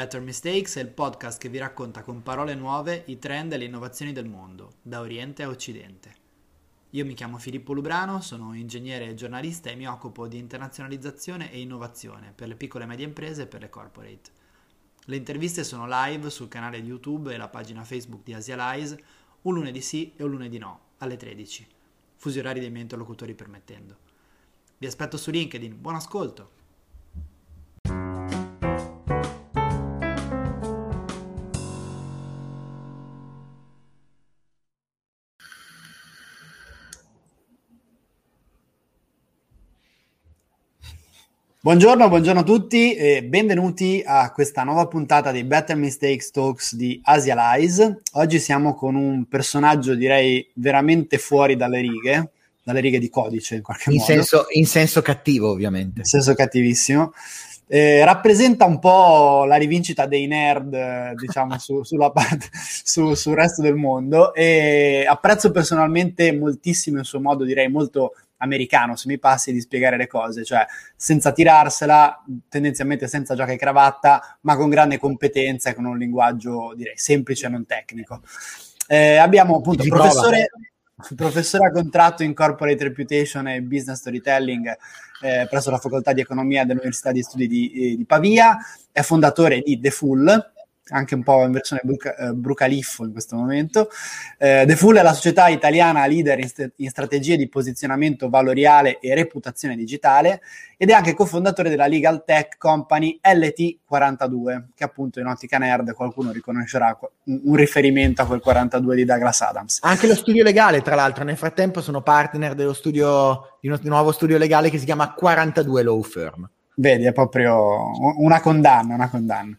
Better Mistakes è il podcast che vi racconta con parole nuove i trend e le innovazioni del mondo, da Oriente a Occidente. Io mi chiamo Filippo Lubrano, sono ingegnere e giornalista e mi occupo di internazionalizzazione e innovazione per le piccole e medie imprese e per le corporate. Le interviste sono live sul canale YouTube e la pagina Facebook di Asialize, un lunedì sì e un lunedì no, alle 13, fusi orari dei miei interlocutori permettendo. Vi aspetto su LinkedIn, buon ascolto! Buongiorno, buongiorno a tutti e benvenuti a questa nuova puntata di Better Mistakes Talks di Asialize. Oggi siamo con un personaggio direi veramente fuori dalle righe, dalle righe di codice in qualche in modo. Senso, in senso cattivo ovviamente. In senso cattivissimo. Eh, rappresenta un po' la rivincita dei nerd, eh, diciamo, su, sulla parte, su, sul resto del mondo e apprezzo personalmente moltissimo il suo modo, direi molto americano, se mi passi, di spiegare le cose, cioè senza tirarsela, tendenzialmente senza giacca e cravatta, ma con grande competenza e con un linguaggio, direi, semplice e non tecnico. Eh, abbiamo appunto il professore, professore a contratto in Corporate Reputation e Business Storytelling eh, presso la Facoltà di Economia dell'Università di Studi di, di Pavia, è fondatore di The Full, anche un po' in versione bruca, eh, brucaliffo in questo momento. Eh, The Full è la società italiana leader in, st- in, strategie di posizionamento valoriale e reputazione digitale ed è anche cofondatore della legal tech company LT42, che appunto in ottica nerd qualcuno riconoscerà un, un riferimento a quel 42 di Douglas Adams. Anche lo studio legale, tra l'altro, nel frattempo sono partner dello studio, di un nuovo studio legale che si chiama 42 Law Firm. Vedi, è proprio una condanna, una condanna.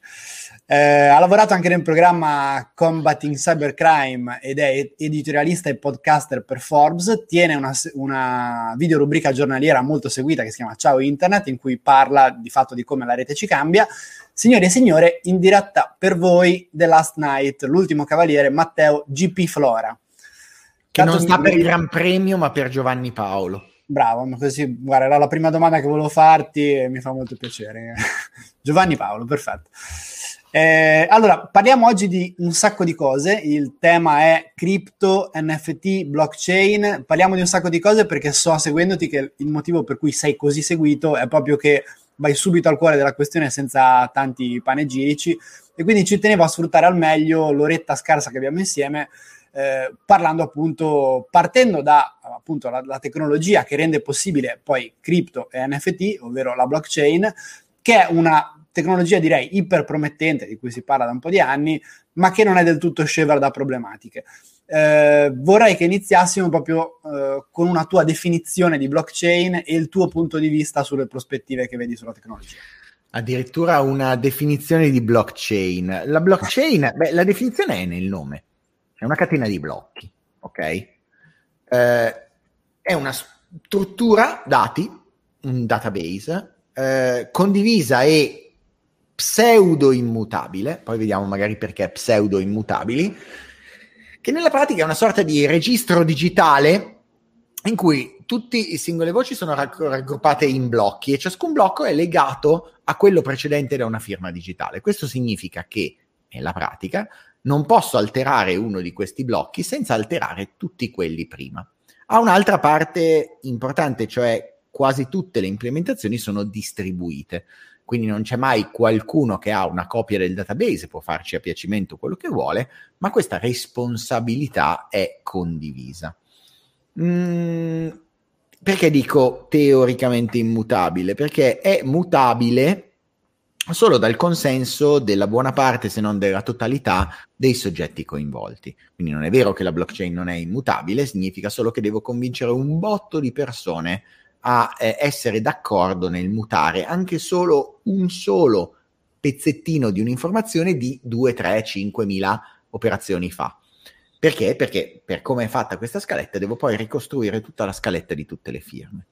Eh, ha lavorato anche nel programma Combating Cybercrime ed è editorialista e podcaster per Forbes. Tiene una, una videorubrica giornaliera molto seguita che si chiama Ciao Internet, in cui parla di fatto di come la rete ci cambia. Signori e signore, in diretta per voi The Last Night, l'ultimo cavaliere Matteo GP Flora. Che Tanto non sta mi... per il Gran Premio, ma per Giovanni Paolo. Bravo, così, guarda, era la prima domanda che volevo farti e mi fa molto piacere. Giovanni Paolo, perfetto. Eh, allora, parliamo oggi di un sacco di cose. Il tema è cripto, NFT, blockchain. Parliamo di un sacco di cose perché so seguendoti che il motivo per cui sei così seguito è proprio che vai subito al cuore della questione senza tanti panegirici e quindi ci tenevo a sfruttare al meglio l'oretta scarsa che abbiamo insieme eh, parlando appunto partendo da appunto la, la tecnologia che rende possibile poi cripto e NFT, ovvero la blockchain, che è una tecnologia direi iper promettente di cui si parla da un po' di anni, ma che non è del tutto scevra da problematiche. Eh, vorrei che iniziassimo proprio eh, con una tua definizione di blockchain e il tuo punto di vista sulle prospettive che vedi sulla tecnologia. Addirittura una definizione di blockchain. La blockchain, beh, la definizione è nel nome, è una catena di blocchi, ok? Eh, è una struttura dati, un database, eh, condivisa e pseudo immutabile, poi vediamo magari perché pseudo immutabili, che nella pratica è una sorta di registro digitale in cui tutte le singole voci sono raggruppate in blocchi e ciascun blocco è legato a quello precedente da una firma digitale. Questo significa che nella pratica non posso alterare uno di questi blocchi senza alterare tutti quelli prima. Ha un'altra parte importante, cioè quasi tutte le implementazioni sono distribuite quindi non c'è mai qualcuno che ha una copia del database, può farci a piacimento quello che vuole, ma questa responsabilità è condivisa. Mm, perché dico teoricamente immutabile? Perché è mutabile solo dal consenso della buona parte, se non della totalità, dei soggetti coinvolti. Quindi non è vero che la blockchain non è immutabile, significa solo che devo convincere un botto di persone a eh, essere d'accordo nel mutare anche solo un solo pezzettino di un'informazione di 2, 3, 5 mila operazioni fa. Perché? Perché per come è fatta questa scaletta devo poi ricostruire tutta la scaletta di tutte le firme.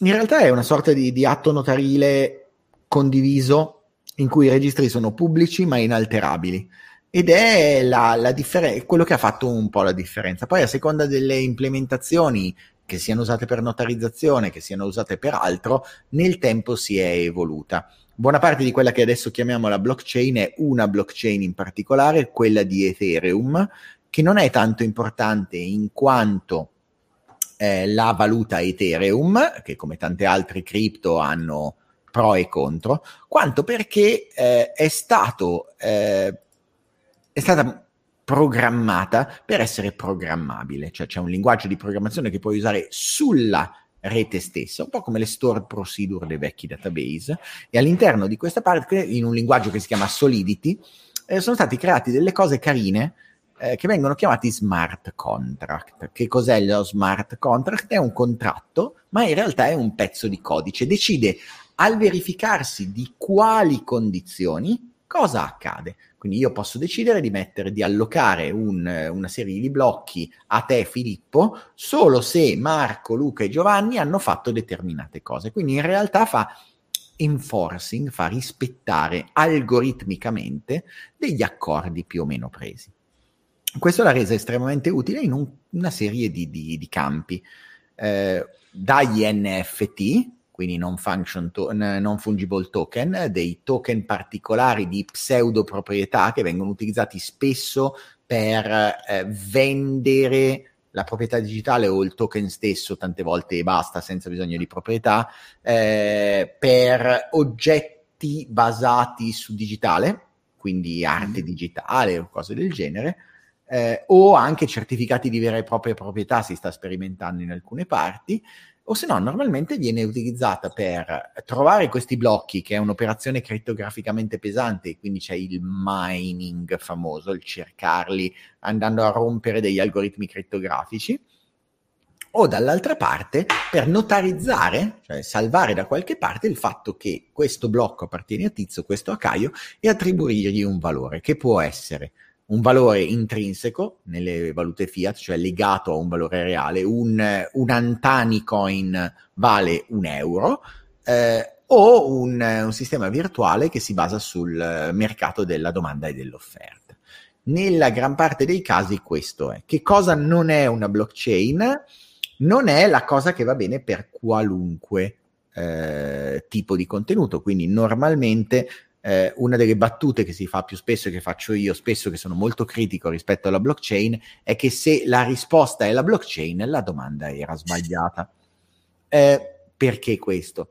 In realtà è una sorta di, di atto notarile condiviso in cui i registri sono pubblici ma inalterabili ed è la, la differen- quello che ha fatto un po' la differenza. Poi a seconda delle implementazioni che siano usate per notarizzazione, che siano usate per altro, nel tempo si è evoluta. buona parte di quella che adesso chiamiamo la blockchain è una blockchain in particolare, quella di Ethereum, che non è tanto importante in quanto eh, la valuta Ethereum, che come tante altre cripto hanno pro e contro, quanto perché eh, è, stato, eh, è stata programmata per essere programmabile, cioè c'è un linguaggio di programmazione che puoi usare sulla rete stessa, un po' come le stored procedure dei vecchi database, e all'interno di questa parte, in un linguaggio che si chiama Solidity, eh, sono stati creati delle cose carine eh, che vengono chiamati smart contract. Che cos'è lo smart contract? È un contratto, ma in realtà è un pezzo di codice. Decide al verificarsi di quali condizioni cosa accade. Quindi io posso decidere di mettere, di allocare un, una serie di blocchi a te, Filippo, solo se Marco, Luca e Giovanni hanno fatto determinate cose. Quindi in realtà fa enforcing, fa rispettare algoritmicamente degli accordi più o meno presi. Questo l'ha resa estremamente utile in un, una serie di, di, di campi, eh, dagli NFT, quindi non, to- non, fungible token, dei token particolari di pseudo proprietà che vengono utilizzati spesso per eh, vendere la proprietà digitale o il token stesso, tante volte e basta, senza bisogno di proprietà, eh, per oggetti basati su digitale, quindi arte mm. digitale o cose del genere, eh, o anche certificati di vera e propria proprietà, si sta sperimentando in alcune parti, o se no normalmente viene utilizzata per trovare questi blocchi, che è un'operazione crittograficamente pesante, quindi c'è il mining famoso, il cercarli andando a rompere degli algoritmi crittografici, o dall'altra parte per notarizzare, cioè salvare da qualche parte il fatto che questo blocco appartiene a Tizio, questo a Caio, e attribuirgli un valore che può essere un valore intrinseco nelle valute fiat, cioè legato a un valore reale, un, un Antani coin vale un euro, eh, o un, un, sistema virtuale che si basa sul mercato della domanda e dell'offerta. Nella gran parte dei casi questo è. Che cosa non è una blockchain? Non è la cosa che va bene per qualunque eh, tipo di contenuto, quindi normalmente eh, una delle battute che si fa più spesso che faccio io spesso, che sono molto critico rispetto alla blockchain, è che se la risposta è la blockchain, la domanda era sbagliata. Eh, perché questo?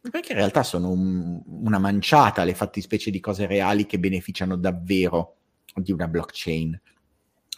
Perché in realtà sono un, una manciata le fattispecie di cose reali che beneficiano davvero di una blockchain.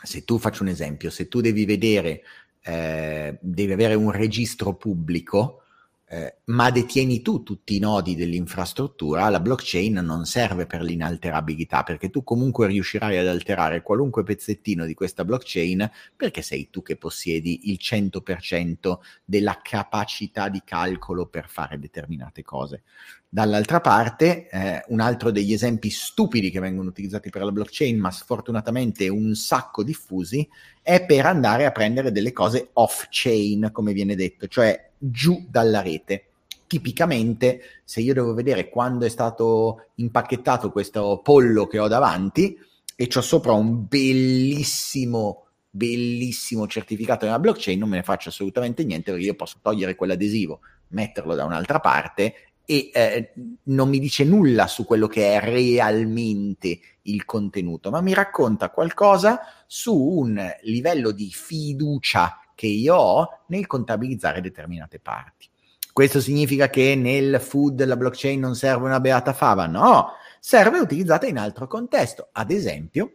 Se tu faccio un esempio, se tu devi vedere, eh, devi avere un registro pubblico, eh, ma detieni tu tutti i nodi dell'infrastruttura, la blockchain non serve per l'inalterabilità, perché tu comunque riuscirai ad alterare qualunque pezzettino di questa blockchain perché sei tu che possiedi il 100% della capacità di calcolo per fare determinate cose. Dall'altra parte, eh, un altro degli esempi stupidi che vengono utilizzati per la blockchain, ma sfortunatamente un sacco diffusi, è per andare a prendere delle cose off-chain, come viene detto, cioè giù dalla rete. Tipicamente, se io devo vedere quando è stato impacchettato questo pollo che ho davanti e ho sopra un bellissimo, bellissimo certificato nella blockchain, non me ne faccio assolutamente niente perché io posso togliere quell'adesivo, metterlo da un'altra parte e eh, non mi dice nulla su quello che è realmente il contenuto, ma mi racconta qualcosa su un livello di fiducia che io ho nel contabilizzare determinate parti. Questo significa che nel food la blockchain non serve una beata fava? No, serve utilizzata in altro contesto, ad esempio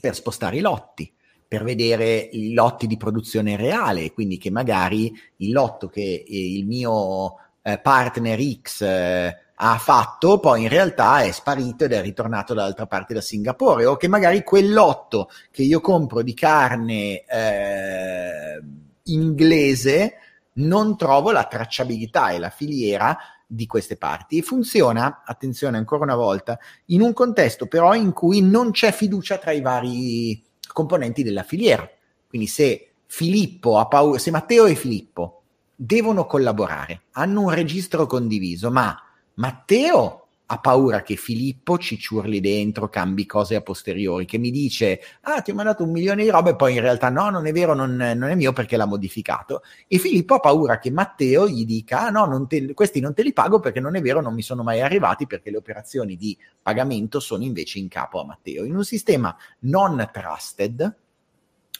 per spostare i lotti, per vedere i lotti di produzione reale, quindi che magari il lotto che il mio eh, partner X eh, ha fatto, poi in realtà è sparito ed è ritornato dall'altra parte da Singapore, o che magari quel lotto che io compro di carne eh, inglese non trovo la tracciabilità e la filiera di queste parti. E funziona, attenzione ancora una volta, in un contesto però in cui non c'è fiducia tra i vari componenti della filiera. Quindi se Filippo ha paura, se Matteo e Filippo devono collaborare, hanno un registro condiviso, ma Matteo ha paura che Filippo ci ciurli dentro, cambi cose a posteriori, che mi dice, ah ti ho mandato un milione di robe, e poi in realtà no, non è vero, non, non è mio perché l'ha modificato. E Filippo ha paura che Matteo gli dica, ah no, non te, questi non te li pago perché non è vero, non mi sono mai arrivati perché le operazioni di pagamento sono invece in capo a Matteo. In un sistema non trusted,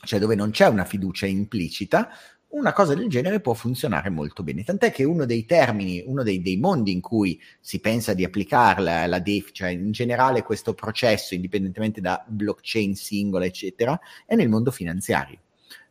cioè dove non c'è una fiducia implicita, una cosa del genere può funzionare molto bene. Tant'è che uno dei termini, uno dei, dei mondi in cui si pensa di applicarla, la DEF, cioè in generale questo processo, indipendentemente da blockchain singola, eccetera, è nel mondo finanziario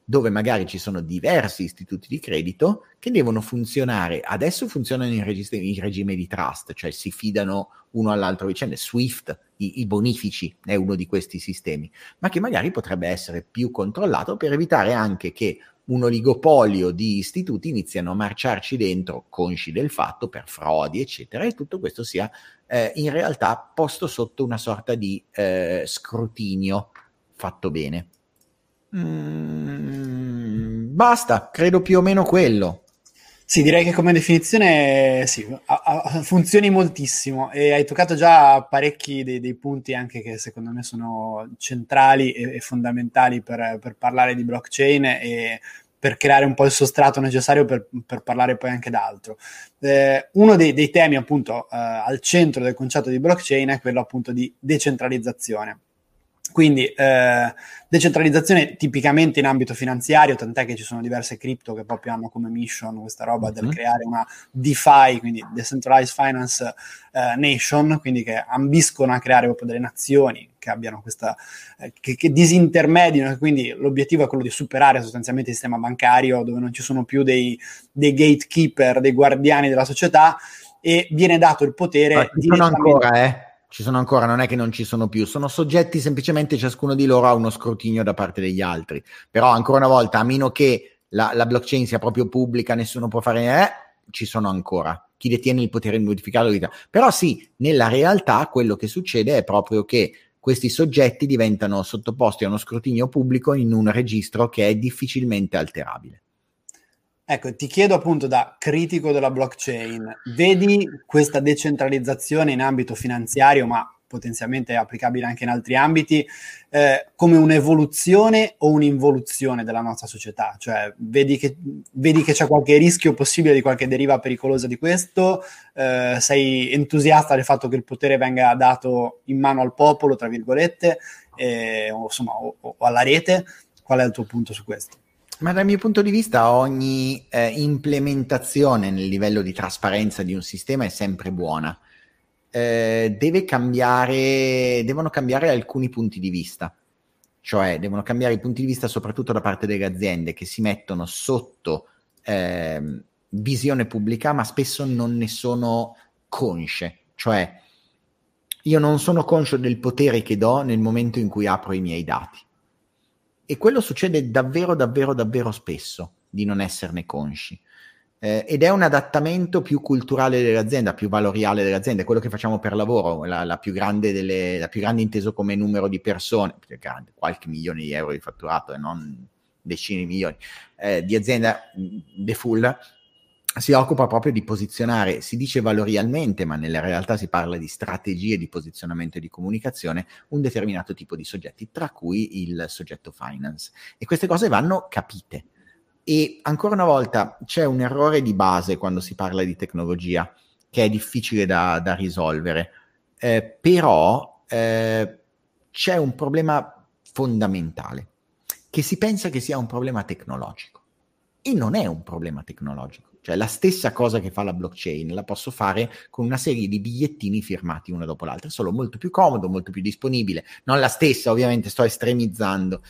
dove magari ci sono diversi istituti di credito che devono funzionare. Adesso funzionano in, registri, in regime di trust, cioè si fidano uno all'altro vicenda. Swift, i, i, bonifici, è uno di questi sistemi, ma che magari potrebbe essere più controllato per evitare anche che un oligopolio di istituti iniziano a marciarci dentro, consci del fatto, per frodi, eccetera, e tutto questo sia eh, in realtà posto sotto una sorta di eh, scrutinio fatto bene. Mm, basta, credo più o meno quello. Sì, direi che come definizione sì, funzioni moltissimo e hai toccato già parecchi dei, dei, punti anche che secondo me sono centrali e, e fondamentali per, per, parlare di blockchain e per creare un po' il sostrato necessario per, per parlare poi anche d'altro. Eh, uno dei, dei, temi appunto eh, al centro del concetto di blockchain è quello appunto di decentralizzazione. Quindi eh, decentralizzazione tipicamente in ambito finanziario, tant'è che ci sono diverse cripto che proprio hanno come mission questa roba del mm-hmm. creare una DeFi, quindi Decentralized Finance eh, Nation, quindi che ambiscono a creare proprio delle nazioni che abbiano questa, eh, che, che disintermediano, quindi l'obiettivo è quello di superare sostanzialmente il sistema bancario dove non ci sono più dei, dei gatekeeper, dei guardiani della società e viene dato il potere... Ma ci sono ancora, eh? Ci sono ancora, non è che non ci sono più, sono soggetti semplicemente ciascuno di loro ha uno scrutinio da parte degli altri. Però ancora una volta, a meno che la, la blockchain sia proprio pubblica, nessuno può fare eh, ci sono ancora. Chi detiene il potere di modificarlo. Però sì, nella realtà quello che succede è proprio che questi soggetti diventano sottoposti a uno scrutinio pubblico in un registro che è difficilmente alterabile. Ecco, ti chiedo appunto da critico della blockchain, vedi questa decentralizzazione in ambito finanziario, ma potenzialmente applicabile anche in altri ambiti, eh, come un'evoluzione o un'involuzione della nostra società? Cioè, vedi che, vedi che, c'è qualche rischio possibile di qualche deriva pericolosa di questo? Eh, sei entusiasta del fatto che il potere venga dato in mano al popolo, tra virgolette, eh, o, insomma, o, o alla rete? Qual è il tuo punto su questo? Ma dal mio punto di vista ogni eh, implementazione nel livello di trasparenza di un sistema è sempre buona. Eh, deve cambiare, devono cambiare alcuni punti di vista, cioè devono cambiare i punti di vista soprattutto da parte delle aziende che si mettono sotto eh, visione pubblica, ma spesso non ne sono consce. Cioè, io non sono conscio del potere che do nel momento in cui apro i miei dati e quello succede davvero, davvero, davvero spesso di non esserne consci. Eh, ed è un adattamento più culturale dell'azienda, più valoriale dell'azienda, è quello che facciamo per lavoro, la, la, più, grande delle, la più grande inteso come numero di persone, grande, qualche milione di euro di fatturato e non decine di milioni, eh, di azienda The Full si occupa proprio di posizionare, si dice valorialmente, ma nella realtà si parla di strategie di posizionamento e di comunicazione, un determinato tipo di soggetti, tra cui il soggetto finance. E queste cose vanno capite. E ancora una volta c'è un errore di base quando si parla di tecnologia che è difficile da, da risolvere, eh, però eh, c'è un problema fondamentale, che si pensa che sia un problema tecnologico e non è un problema tecnologico cioè la stessa cosa che fa la blockchain la posso fare con una serie di bigliettini firmati uno dopo l'altro, solo molto più comodo, molto più disponibile. Non la stessa, ovviamente sto estremizzando.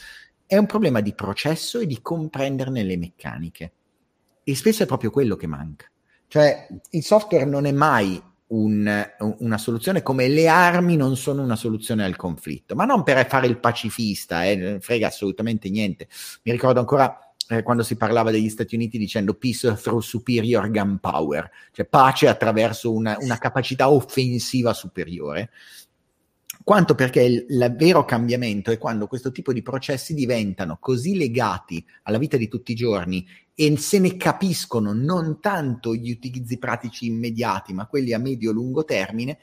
È un problema di processo e di comprenderne le meccaniche. E spesso è proprio quello che manca. Cioè il software non è mai un, una soluzione come le armi non sono una soluzione al conflitto, ma non per fare il pacifista, eh, frega assolutamente niente. Mi ricordo ancora eh, quando si parlava degli Stati Uniti dicendo peace through superior gun power, cioè pace attraverso una, una capacità offensiva superiore quanto perché il, il, vero cambiamento è quando questo tipo di processi diventano così legati alla vita di tutti i giorni e se ne capiscono non tanto gli utilizzi pratici immediati, ma quelli a medio-lungo termine,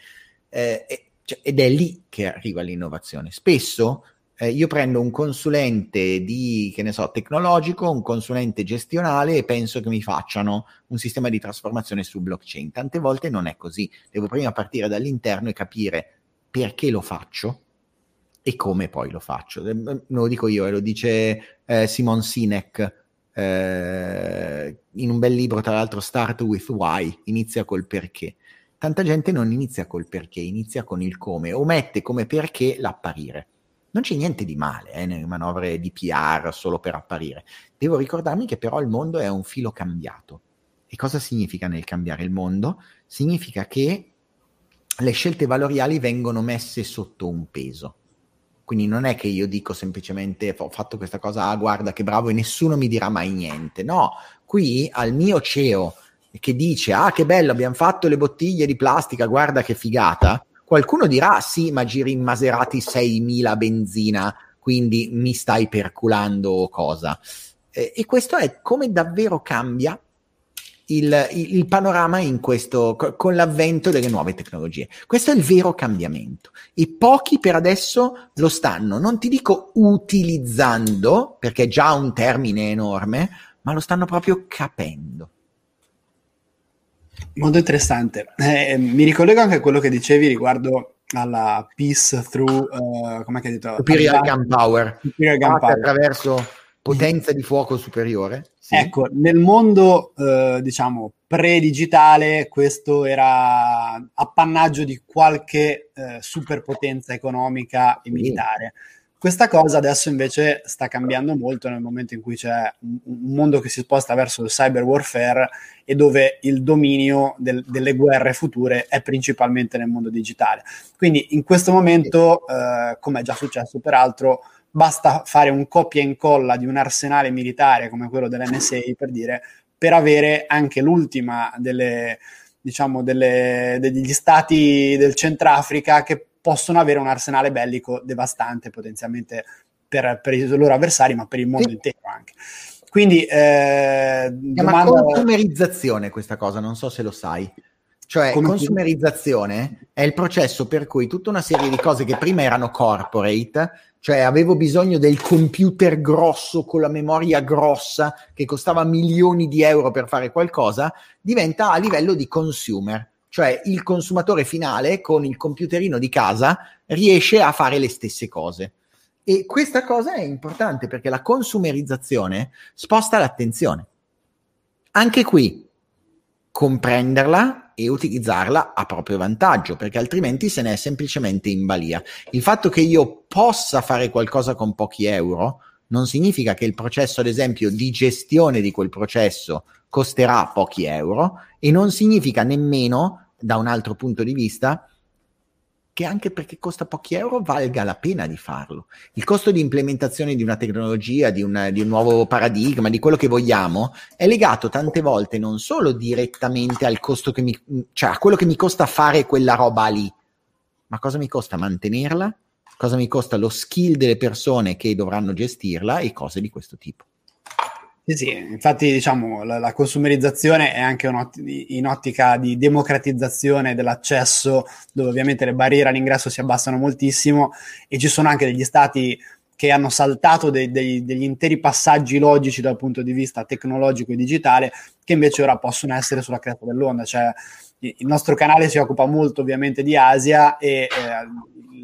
eh, cioè, ed è lì che arriva l'innovazione. Spesso eh, io prendo un consulente di, che ne so, tecnologico, un consulente gestionale e penso che mi facciano un sistema di trasformazione su blockchain. Tante volte non è così. Devo prima partire dall'interno e capire perché lo faccio e come poi lo faccio. Eh, me lo dico io, e lo dice eh, Simon Sinek eh, in un bel libro, tra l'altro, Start with Why, inizia col perché. Tanta gente non inizia col perché, inizia con il come, o mette come perché l'apparire. Non c'è niente di male eh, nelle manovre di PR solo per apparire. Devo ricordarmi che però il mondo è un filo cambiato. E cosa significa nel cambiare il mondo? Significa che le scelte valoriali vengono messe sotto un peso. Quindi non è che io dico semplicemente ho fatto questa cosa, ah, guarda che bravo e nessuno mi dirà mai niente. No, qui al mio CEO che dice ah che bello abbiamo fatto le bottiglie di plastica, guarda che figata, qualcuno dirà sì ma giri in Maserati 6000 benzina, quindi mi stai perculando cosa. Eh, e questo è come davvero cambia il, il, panorama in questo, con l'avvento delle nuove tecnologie. Questo è il vero cambiamento. E pochi per adesso lo stanno, non ti dico utilizzando, perché è già un termine enorme, ma lo stanno proprio capendo. Molto interessante. Eh, mi ricollego anche a quello che dicevi riguardo alla peace through, uh, come hai detto? Superior Gunpower. Superior Gunpower. Attraverso potenza di fuoco superiore. Sì. Ecco, nel mondo, eh, diciamo, pre-digitale, questo era appannaggio di qualche eh, superpotenza economica e militare. Sì. Questa cosa adesso invece sta cambiando molto nel momento in cui c'è un, mondo che si sposta verso il cyber warfare e dove il dominio del, delle guerre future è principalmente nel mondo digitale. Quindi in questo momento, eh, come è già successo peraltro, basta fare un copia e incolla di un arsenale militare come quello dell'NSA per dire per avere anche l'ultima delle diciamo delle, degli stati del Centrafrica che possono avere un arsenale bellico devastante potenzialmente per, per i loro avversari ma per il mondo sì. intero anche. Quindi eh, domanda... consumerizzazione questa cosa non so se lo sai. Cioè, Come consumerizzazione è il processo per cui tutta una serie di cose che prima erano corporate cioè avevo bisogno del computer grosso con la memoria grossa che costava milioni di euro per fare qualcosa, diventa a livello di consumer, cioè il consumatore finale con il computerino di casa riesce a fare le stesse cose. E questa cosa è importante perché la consumerizzazione sposta l'attenzione. Anche qui, comprenderla e utilizzarla a proprio vantaggio, perché altrimenti se ne è semplicemente in balia. Il fatto che io possa fare qualcosa con pochi euro non significa che il processo, ad esempio, di gestione di quel processo costerà pochi euro e non significa nemmeno, da un altro punto di vista, che anche perché costa pochi euro valga la pena di farlo. Il costo di implementazione di una tecnologia, di, una, di, un nuovo paradigma, di quello che vogliamo, è legato tante volte non solo direttamente al costo che mi, cioè a quello che mi costa fare quella roba lì, ma cosa mi costa mantenerla, cosa mi costa lo skill delle persone che dovranno gestirla e cose di questo tipo. Sì, sì, infatti diciamo la, la consumerizzazione è anche in ottica di democratizzazione dell'accesso, dove ovviamente le barriere all'ingresso si abbassano moltissimo e ci sono anche degli stati che hanno saltato dei, dei, degli interi passaggi logici dal punto di vista tecnologico e digitale, che invece ora possono essere sulla cresta dell'onda. Cioè, il nostro canale si occupa molto ovviamente di Asia e eh,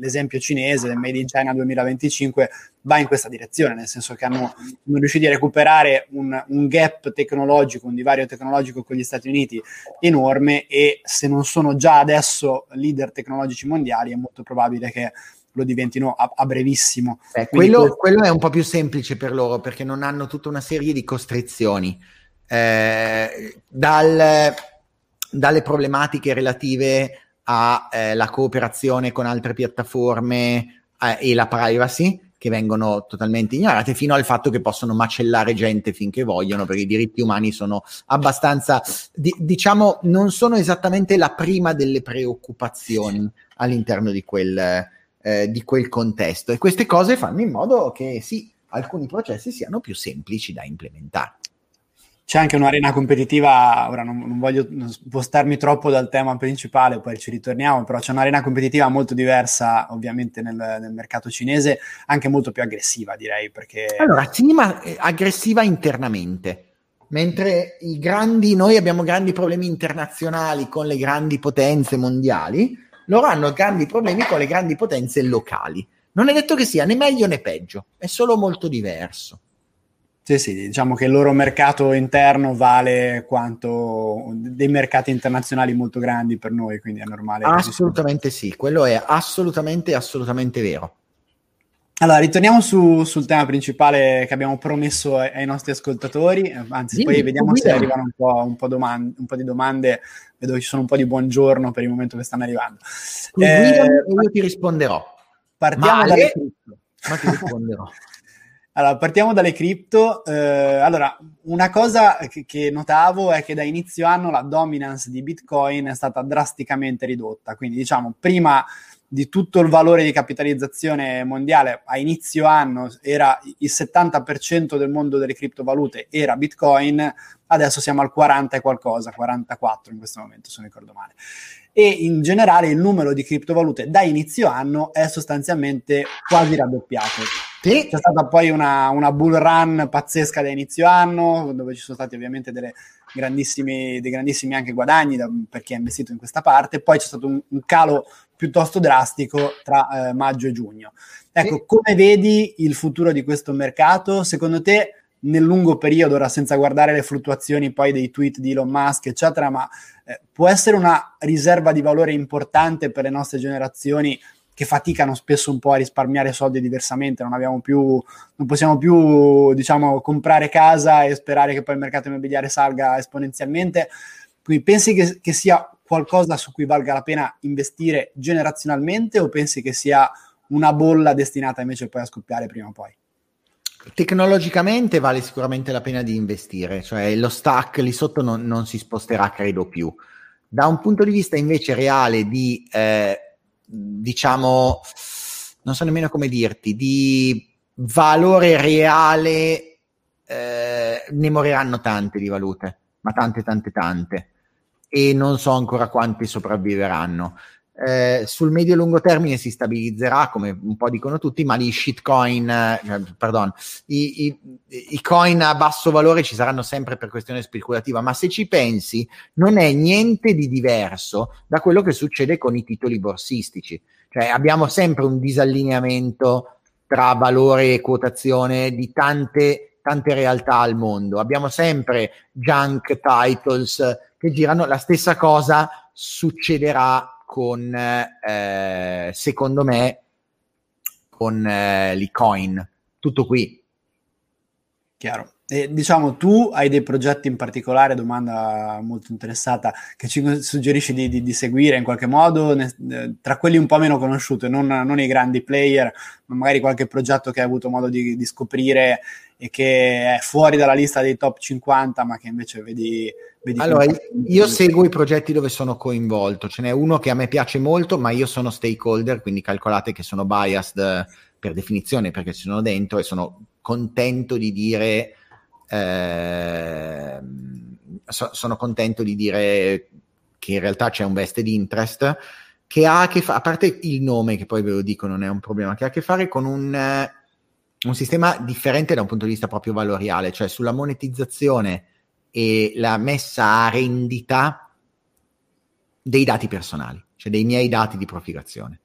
l'esempio cinese del Made in China 2025 va in questa direzione, nel senso che hanno, sono riusciti a recuperare un, un, gap tecnologico, un divario tecnologico con gli Stati Uniti enorme e se non sono già adesso leader tecnologici mondiali è molto probabile che lo diventino a, a brevissimo. Eh, quello, questo... quello, è un po' più semplice per loro perché non hanno tutta una serie di costrizioni. Eh, dal, dalle problematiche relative alla eh, cooperazione con altre piattaforme eh, e la privacy che vengono totalmente ignorate, fino al fatto che possono macellare gente finché vogliono, perché i diritti umani sono abbastanza, di, diciamo, non sono esattamente la prima delle preoccupazioni all'interno di quel, eh, di quel contesto. E queste cose fanno in modo che sì, alcuni processi siano più semplici da implementare. C'è anche un'arena competitiva, ora non, non, voglio spostarmi troppo dal tema principale, poi ci ritorniamo, però c'è un'arena competitiva molto diversa ovviamente nel, nel mercato cinese, anche molto più aggressiva direi. Perché... Allora, sì, ma eh, aggressiva internamente. Mentre grandi, noi abbiamo grandi problemi internazionali con le grandi potenze mondiali, loro hanno grandi problemi con le grandi potenze locali. Non è detto che sia né meglio né peggio, è solo molto diverso. Sì, sì, diciamo che il loro mercato interno vale quanto dei mercati internazionali molto grandi per noi, quindi è normale. Assolutamente sì, quello è assolutamente, assolutamente vero. Allora, ritorniamo su, sul tema principale che abbiamo promesso ai, ai nostri ascoltatori, anzi sì, poi vediamo se arrivano un po', un, po domande, un po', di domande, vedo che ci sono un po' di buongiorno per il momento che stanno arrivando. Eh, io ti risponderò. Partiamo Male, dalle... Ma ti risponderò. Allora, partiamo dalle cripto. Eh, allora, una cosa che, che, notavo è che da inizio anno la dominance di Bitcoin è stata drasticamente ridotta. Quindi, diciamo, prima di tutto il valore di capitalizzazione mondiale a inizio anno era il 70% del mondo delle criptovalute era Bitcoin, adesso siamo al 40 e qualcosa, 44 in questo momento, se non ricordo male e in generale il numero di criptovalute da inizio anno è sostanzialmente quasi raddoppiato. Sì. C'è stata poi una, una, bull run pazzesca da inizio anno, dove ci sono stati ovviamente grandissimi, dei grandissimi anche guadagni da, per chi ha investito in questa parte, poi c'è stato un, un calo piuttosto drastico tra eh, maggio e giugno. Ecco, sì. come vedi il futuro di questo mercato? Secondo te nel lungo periodo, ora senza guardare le fluttuazioni poi dei tweet di Elon Musk, eccetera, ma eh, può essere una riserva di valore importante per le nostre generazioni che faticano spesso un po' a risparmiare soldi diversamente, non, più, non possiamo più diciamo, comprare casa e sperare che poi il mercato immobiliare salga esponenzialmente. Quindi pensi che, che sia qualcosa su cui valga la pena investire generazionalmente o pensi che sia una bolla destinata invece poi a scoppiare prima o poi? Tecnologicamente vale sicuramente la pena di investire, cioè lo stack lì sotto non, non si sposterà, credo più. Da un punto di vista invece reale di, eh, diciamo, non so nemmeno come dirti, di valore reale, eh, ne moriranno tante di valute, ma tante, tante, tante. E non so ancora quanti sopravviveranno eh, sul medio e lungo termine si stabilizzerà, come un po' dicono tutti, ma gli shitcoin, eh, pardon, i, i, i, coin a basso valore ci saranno sempre per questione speculativa, ma se ci pensi non è niente di diverso da quello che succede con i titoli borsistici. Cioè abbiamo sempre un disallineamento tra valore e quotazione di tante, tante realtà al mondo. Abbiamo sempre junk titles che girano, la stessa cosa succederà con, eh, secondo me, con eh, l'Icoin. Tutto qui. Chiaro. E, diciamo, tu hai dei progetti in particolare, domanda molto interessata, che ci suggerisci di, di, di seguire in qualche modo, ne, eh, tra quelli un po' meno conosciuti, non, non, i grandi player, ma magari qualche progetto che hai avuto modo di, di scoprire e che è fuori dalla lista dei top 50, ma che invece vedi Vedi allora, io seguo i progetti dove sono coinvolto, ce n'è uno che a me piace molto, ma io sono stakeholder, quindi calcolate che sono biased per definizione perché ci sono dentro e sono contento di dire, eh, so, sono contento di dire che in realtà c'è un vested interest che ha a che fare, a parte il nome che poi ve lo dico non è un problema, che ha a che fare con un, un sistema differente da un punto di vista proprio valoriale, cioè sulla monetizzazione e la messa a rendita dei dati personali, cioè dei miei dati di profilazione,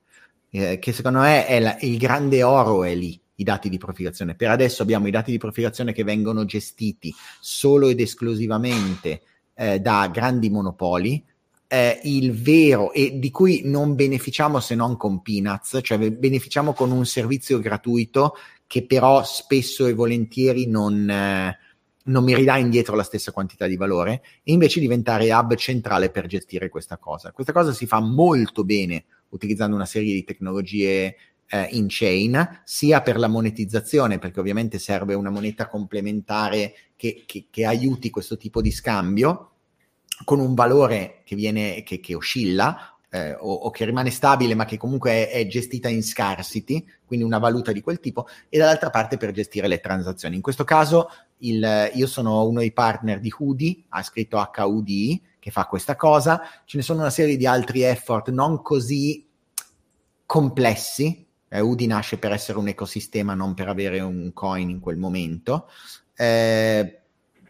eh, che secondo me è la, il grande oro è lì, i dati di profilazione. Per adesso abbiamo i dati di profilazione che vengono gestiti solo ed esclusivamente eh, da grandi monopoli, eh, il vero e di cui non beneficiamo se non con peanuts, cioè beneficiamo con un servizio gratuito che però spesso e volentieri non, eh, non mi ridà indietro la stessa quantità di valore e invece diventare hub centrale per gestire questa cosa. Questa cosa si fa molto bene utilizzando una serie di tecnologie eh, in chain, sia per la monetizzazione, perché ovviamente serve una moneta complementare che, che, che aiuti questo tipo di scambio con un valore che, viene, che, che oscilla, eh, o, o, che rimane stabile ma che comunque è, è, gestita in scarcity, quindi una valuta di quel tipo, e dall'altra parte per gestire le transazioni. In questo caso il, io sono uno dei partner di Hoodie, ha scritto HUDI, che fa questa cosa, ce ne sono una serie di altri effort non così complessi, eh, Udi nasce per essere un ecosistema, non per avere un coin in quel momento. Eh,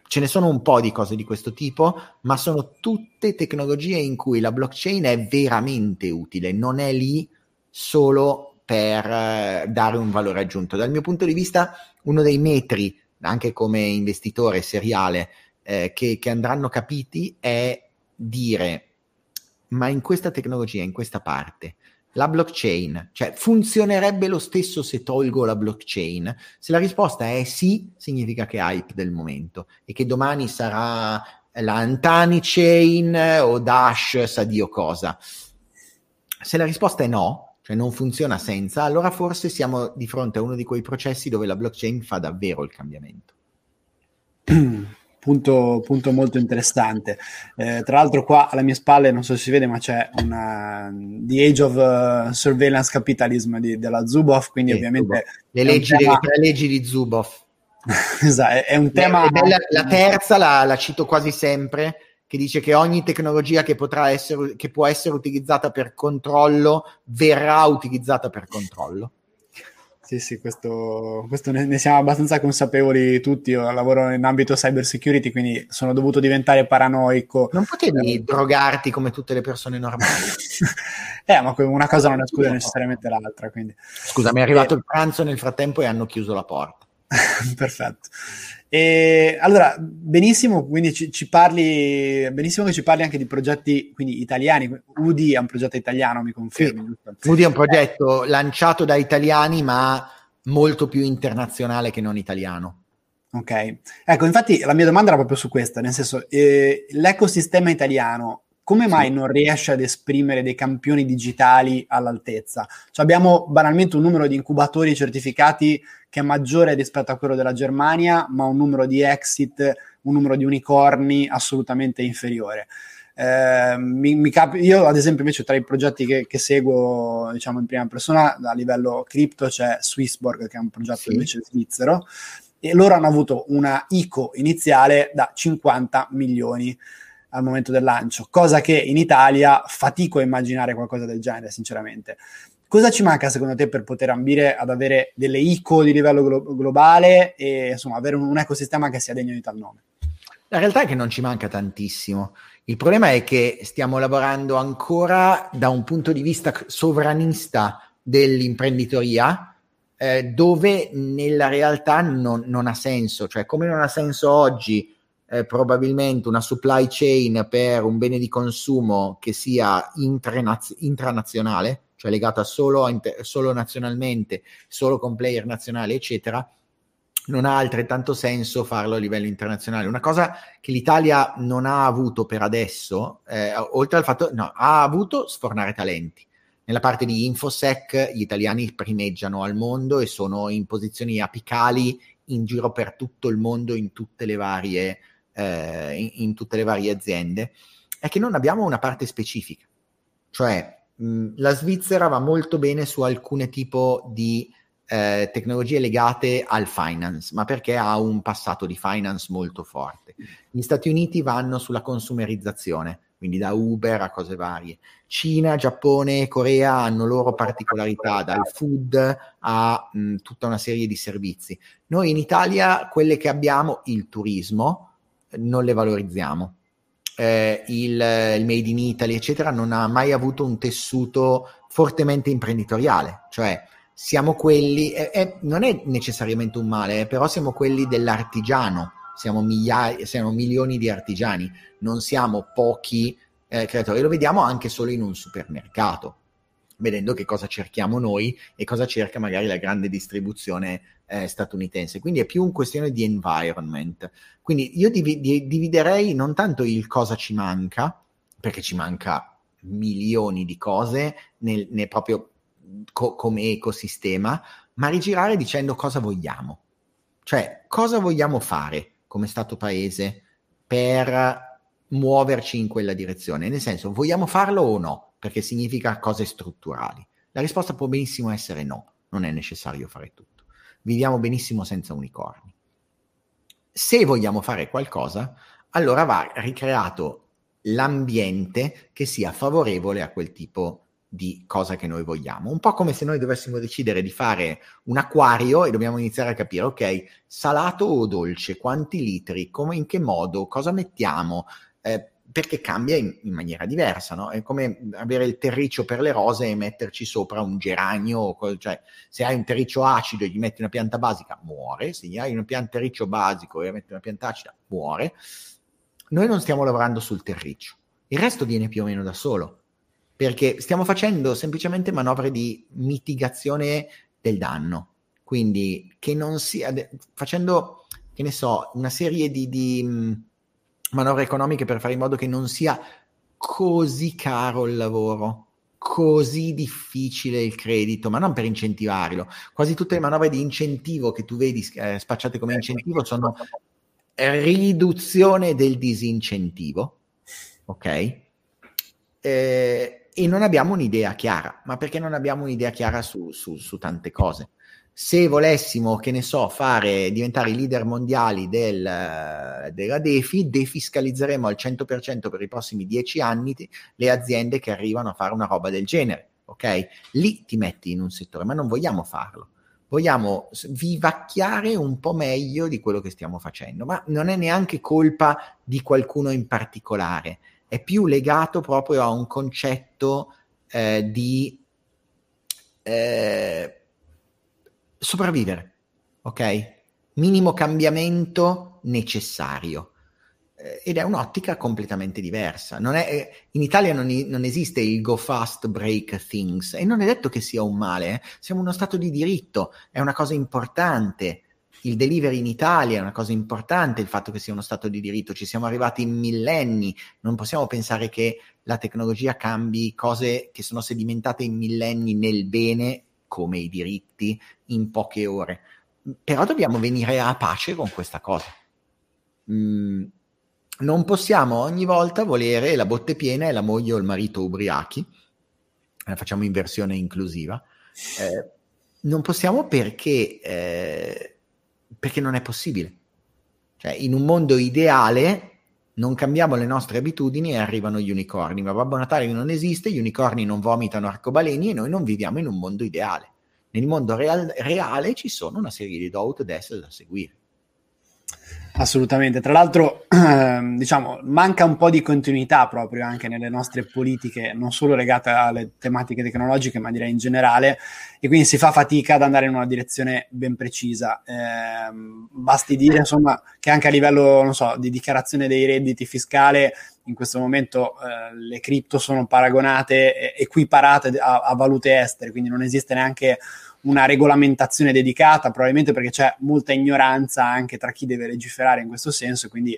ce ne sono un po' di cose di questo tipo, ma sono tutte tecnologie in cui la blockchain è veramente utile, non è lì solo per eh, dare un valore aggiunto. Dal mio punto di vista, uno dei metri, anche come investitore seriale, eh, che, che andranno capiti è dire, ma in questa tecnologia, in questa parte, la blockchain, cioè funzionerebbe lo stesso se tolgo la blockchain? Se la risposta è sì, significa che è hype del momento e che domani sarà la Chain o Dash, sa Dio cosa. Se la risposta è no, cioè non funziona senza, allora forse siamo di fronte a uno di quei processi dove la blockchain fa davvero il cambiamento. punto, punto molto interessante. Eh, tra l'altro, qua alle mie spalle, non so se si vede, ma c'è una The Age of uh, Surveillance Capitalism di, della Zuboff. Quindi, sì, ovviamente, le leggi, tema... le leggi di Zuboff. esatto, è un tema. Bella, la terza la, la cito quasi sempre che dice che ogni tecnologia che, potrà essere, che può essere utilizzata per controllo verrà utilizzata per controllo. Sì, sì, questo, questo ne, ne, siamo abbastanza consapevoli tutti. Io lavoro in ambito cyber security, quindi sono dovuto diventare paranoico. Non potevi eh, drogarti come tutte le persone normali. eh, ma una cosa non esclude necessariamente l'altra. Quindi. Scusa, mi è arrivato eh. il pranzo nel frattempo e hanno chiuso la porta. Perfetto. E, allora, benissimo, quindi ci, ci, parli, benissimo che ci parli anche di progetti quindi, italiani. UDI è un progetto italiano, mi confermi? Sì. UDI è un progetto eh. lanciato da italiani, ma molto più internazionale che non italiano. Ok, ecco, infatti la mia domanda era proprio su questa, nel senso, eh, l'ecosistema italiano come mai sì. non riesce ad esprimere dei campioni digitali all'altezza? Cioè abbiamo banalmente un numero di incubatori certificati che è maggiore rispetto a quello della Germania, ma un numero di exit, un numero di unicorni assolutamente inferiore. Eh, mi, mi cap- io, ad esempio, invece, tra i progetti che, che, seguo diciamo in prima persona a livello cripto c'è Swissborg, che è un progetto sì. invece svizzero, e loro hanno avuto una ICO iniziale da 50 milioni al momento del lancio, cosa che in Italia fatico a immaginare qualcosa del genere, sinceramente. Cosa ci manca secondo te per poter ambire ad avere delle ICO di livello glo- globale e insomma avere un, un ecosistema che sia degno di tal nome? La realtà è che non ci manca tantissimo. Il problema è che stiamo lavorando ancora da un punto di vista sovranista dell'imprenditoria, eh, dove nella realtà non, non, ha senso. Cioè, come non ha senso oggi eh, probabilmente una supply chain per un bene di consumo che sia intranaz- intranazionale, cioè legata solo, inter- solo nazionalmente, solo con player nazionali, eccetera, non ha altrettanto senso farlo a livello internazionale. Una cosa che l'Italia non ha avuto per adesso, eh, oltre al fatto, no, ha avuto sfornare talenti. Nella parte di InfoSec gli italiani primeggiano al mondo e sono in posizioni apicali in giro per tutto il mondo, in tutte le varie eh, in, in, tutte le varie aziende, è che non abbiamo una parte specifica. Cioè, mh, la Svizzera va molto bene su alcune tipo di eh, tecnologie legate al finance, ma perché ha un passato di finance molto forte. Gli Stati Uniti vanno sulla consumerizzazione, quindi da Uber a cose varie. Cina, Giappone, Corea hanno loro particolarità, dal food a mh, tutta una serie di servizi. Noi in Italia, quelle che abbiamo, il turismo, non le valorizziamo. Eh, il, il, Made in Italy, eccetera, non ha mai avuto un tessuto fortemente imprenditoriale, cioè siamo quelli, eh, eh, non è necessariamente un male, eh, però siamo quelli dell'artigiano, siamo, migliaia, siamo milioni di artigiani, non siamo pochi eh, creatori, lo vediamo anche solo in un supermercato vedendo che cosa cerchiamo noi e cosa cerca magari la grande distribuzione eh, statunitense. Quindi è più un questione di environment. Quindi io div- dividerei non tanto il cosa ci manca, perché ci manca milioni di cose nel, nel proprio co- come ecosistema, ma rigirare dicendo cosa vogliamo. Cioè, cosa vogliamo fare come Stato paese per muoverci in quella direzione? Nel senso, vogliamo farlo o no? Perché significa cose strutturali. La risposta può benissimo essere no, non è necessario fare tutto. Viviamo benissimo senza unicorni. Se vogliamo fare qualcosa, allora va ricreato l'ambiente che sia favorevole a quel tipo di cosa che noi vogliamo. Un po' come se noi dovessimo decidere di fare un acquario e dobbiamo iniziare a capire, ok, salato o dolce, quanti litri, come, in che modo, cosa mettiamo, eh, perché cambia in, in, maniera diversa, no? È come avere il terriccio per le rose e metterci sopra un geranio, cioè se hai un terriccio acido e gli metti una pianta basica, muore, se hai un terriccio basico e gli metti una pianta acida, muore. Noi non stiamo lavorando sul terriccio, il resto viene più o meno da solo, perché stiamo facendo semplicemente manovre di mitigazione del danno, quindi che non sia, facendo, che ne so, una serie di, di manovre economiche per fare in modo che non sia così caro il lavoro, così difficile il credito, ma non per incentivarlo. Quasi tutte le manovre di incentivo che tu vedi eh, spacciate come incentivo sono riduzione del disincentivo, ok? Eh, e non abbiamo un'idea chiara, ma perché non abbiamo un'idea chiara su, su, su tante cose? Se volessimo, che ne so, fare, diventare i leader mondiali del, della DeFi, defiscalizzeremo al 100% per i prossimi 10 anni le aziende che arrivano a fare una roba del genere, ok? Lì ti metti in un settore, ma non vogliamo farlo. Vogliamo vivacchiare un po' meglio di quello che stiamo facendo, ma non è neanche colpa di qualcuno in particolare, è più legato proprio a un concetto eh, di... Eh, sopravvivere, ok? Minimo cambiamento necessario. Eh, ed è un'ottica completamente diversa. È, eh, in Italia non, non, esiste il go fast, break things e non è detto che sia un male, eh? siamo uno Stato di diritto, è una cosa importante. Il delivery in Italia è una cosa importante, il fatto che sia uno Stato di diritto, ci siamo arrivati in millenni, non possiamo pensare che la tecnologia cambi cose che sono sedimentate in millenni nel bene come i diritti in poche ore. Però dobbiamo venire a pace con questa cosa. Mm, non possiamo ogni volta volere la botte piena e la moglie o il marito ubriachi. Eh, facciamo in versione inclusiva. Eh, non possiamo perché, eh, perché non è possibile. Cioè, in un mondo ideale non cambiamo le nostre abitudini e arrivano gli unicorni, ma Babbo Natale non esiste, gli unicorni non vomitano arcobaleni e noi non viviamo in un mondo ideale. Nel mondo real- reale ci sono una serie di do ed essere da seguire. Assolutamente, tra l'altro ehm, diciamo manca un po' di continuità proprio anche nelle nostre politiche, non solo legate alle tematiche tecnologiche, ma direi in generale, e quindi si fa fatica ad andare in una direzione ben precisa. Eh, basti dire insomma che anche a livello, so, di dichiarazione dei redditi fiscale, in questo momento eh, le cripto sono paragonate, equiparate a, a valute estere, quindi non esiste neanche una regolamentazione dedicata, probabilmente perché c'è molta ignoranza anche tra chi deve legiferare in questo senso, quindi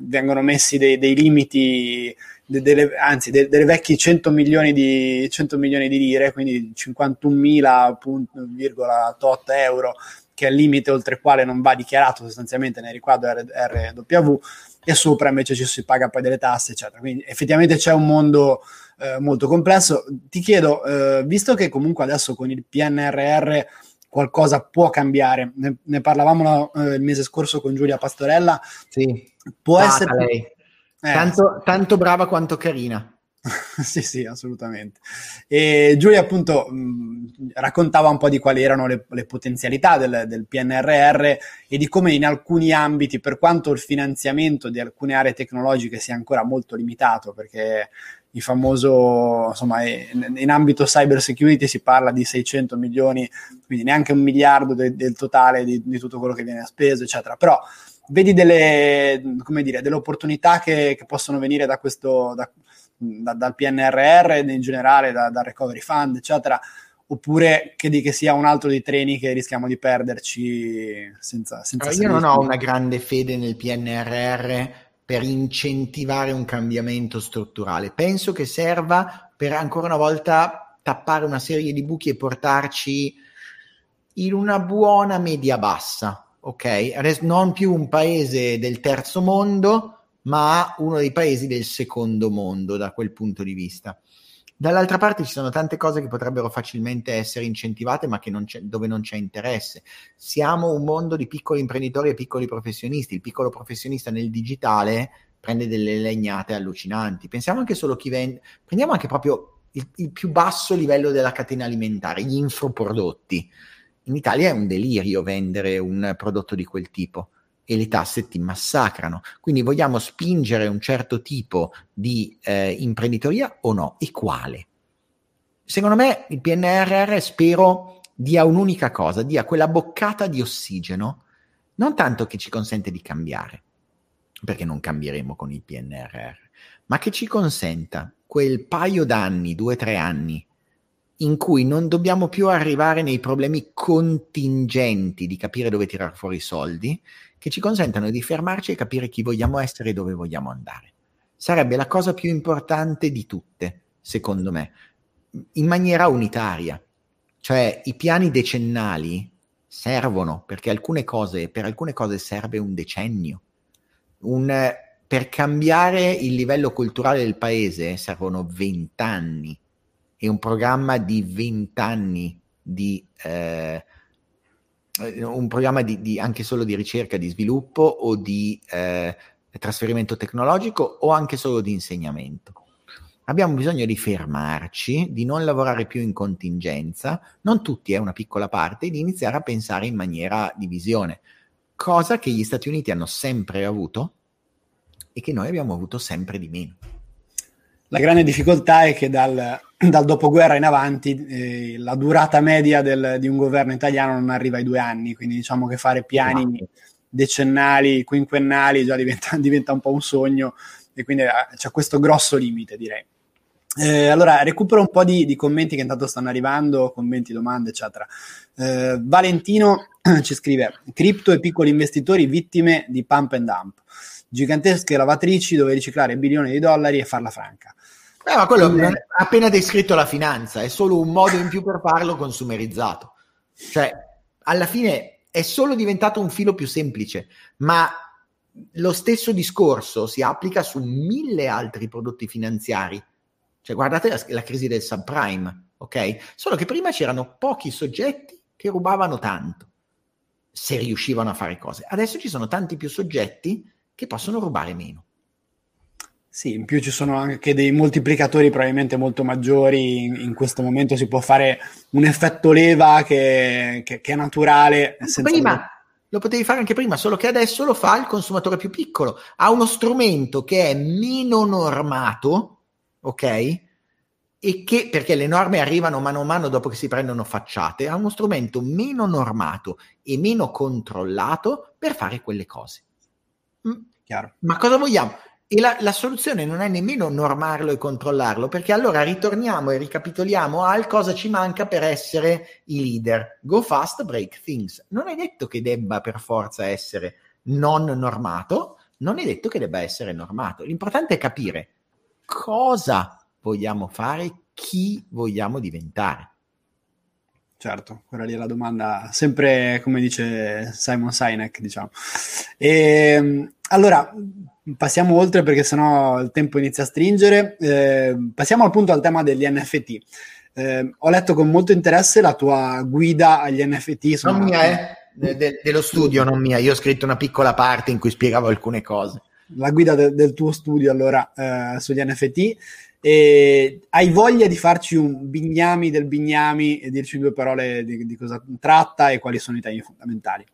vengono messi dei, dei limiti, de, delle, anzi de, delle vecchie 100 milioni di, 100 milioni di lire, quindi 51.000,8 euro, che è il limite oltre il quale non va dichiarato sostanzialmente nel riquadro RW, e sopra invece ci si paga poi delle tasse, eccetera. Quindi effettivamente c'è un mondo eh, molto complesso. Ti chiedo, eh, visto che comunque adesso con il PNRR qualcosa può cambiare, ne, ne parlavamo eh, il mese scorso con Giulia Pastorella, sì. può ah, essere... Lei. Eh. Tanto, tanto brava quanto carina. sì, sì, assolutamente. E Giulia appunto mh, raccontava un po' di quali erano le, le potenzialità del, del, PNRR e di come in alcuni ambiti, per quanto il finanziamento di alcune aree tecnologiche sia ancora molto limitato, perché il famoso, insomma, in, ambito cyber security si parla di 600 milioni, quindi neanche un miliardo de, del totale di, di, tutto quello che viene speso, eccetera. Però vedi delle, come dire, delle opportunità che, che possono venire da questo, da, da, dal PNRR in generale, da, dal Recovery Fund, eccetera, oppure che, di, che sia un altro dei treni che rischiamo di perderci senza... senza allora, io non ho una grande fede nel PNRR per incentivare un cambiamento strutturale. Penso che serva per ancora una volta tappare una serie di buchi e portarci in una buona media bassa, ok? Non più un paese del terzo mondo, ma uno dei paesi del secondo mondo da quel punto di vista. Dall'altra parte ci sono tante cose che potrebbero facilmente essere incentivate, ma non dove non c'è interesse. Siamo un mondo di piccoli imprenditori e piccoli professionisti. Il piccolo professionista nel digitale prende delle legnate allucinanti. Pensiamo anche solo chi vende, prendiamo anche proprio il, il più basso livello della catena alimentare, gli infoprodotti. In Italia è un delirio vendere un prodotto di quel tipo e le tasse ti massacrano. Quindi vogliamo spingere un certo tipo di eh, imprenditoria o no? E quale? Secondo me il PNRR spero dia un'unica cosa, dia quella boccata di ossigeno, non tanto che ci consente di cambiare, perché non cambieremo con il PNRR, ma che ci consenta quel paio d'anni, due o tre anni, in cui non dobbiamo più arrivare nei problemi contingenti di capire dove tirare fuori i soldi, che ci consentano di fermarci e capire chi vogliamo essere e dove vogliamo andare. Sarebbe la cosa più importante di tutte, secondo me, in maniera unitaria. Cioè i piani decennali servono perché alcune cose, per alcune cose serve un decennio. Un, per cambiare il livello culturale del paese servono vent'anni e un programma di vent'anni di eh, eh, un programma di, di, anche solo di ricerca, di sviluppo o di eh, trasferimento tecnologico o anche solo di insegnamento. Abbiamo bisogno di fermarci, di non lavorare più in contingenza, non tutti, è eh, una piccola parte, di iniziare a pensare in maniera di visione, cosa che gli Stati Uniti hanno sempre avuto e che noi abbiamo avuto sempre di meno. La grande difficoltà è che dal, dal dopoguerra in avanti eh, la durata media del, di un governo italiano non arriva ai due anni, quindi diciamo che fare piani no. decennali, quinquennali già diventa, diventa, un po' un sogno e quindi eh, c'è questo grosso limite direi. Eh, allora, recupero un po' di, di, commenti che intanto stanno arrivando, commenti, domande, eccetera. Eh, Valentino ci scrive: Cripto e piccoli investitori vittime di pump and dump, gigantesche lavatrici dove riciclare bilioni di dollari e farla franca. Eh, ma quello non è appena descritto la finanza, è solo un modo in più per farlo consumerizzato. Cioè, alla fine è solo diventato un filo più semplice, ma lo stesso discorso si applica su mille altri prodotti finanziari. Cioè, guardate la, la crisi del subprime, ok? Solo che prima c'erano pochi soggetti che rubavano tanto, se riuscivano a fare cose. Adesso ci sono tanti più soggetti che possono rubare meno. Sì, in più ci sono anche dei moltiplicatori probabilmente molto maggiori, in, in questo momento si può fare un effetto leva che, che, che è naturale. Prima lo... lo potevi fare anche prima, solo che adesso lo fa il consumatore più piccolo, ha uno strumento che è meno normato, ok? E che, perché le norme arrivano mano a mano dopo che si prendono facciate, ha uno strumento meno normato e meno controllato per fare quelle cose. Mm. Chiaro. Ma cosa vogliamo? E la, la, soluzione non è nemmeno normarlo e controllarlo, perché allora ritorniamo e ricapitoliamo al cosa ci manca per essere i leader. Go fast, break things. Non è detto che debba per forza essere non normato, non è detto che debba essere normato. L'importante è capire cosa vogliamo fare, chi vogliamo diventare. Certo, quella lì è la domanda, sempre come dice Simon Sinek, diciamo. E, ehm, allora, passiamo oltre perché sennò il tempo inizia a stringere. Eh, passiamo al punto al tema degli NFT. Eh, ho letto con molto interesse la tua guida agli NFT. Non mia, eh? De- de- dello studio, non mia. Io ho scritto una piccola parte in cui spiegavo alcune cose. La guida de- del tuo studio, allora, eh, sugli NFT. E hai voglia di farci un bignami del bignami e dirci due parole di, di cosa tratta e quali sono i temi fondamentali?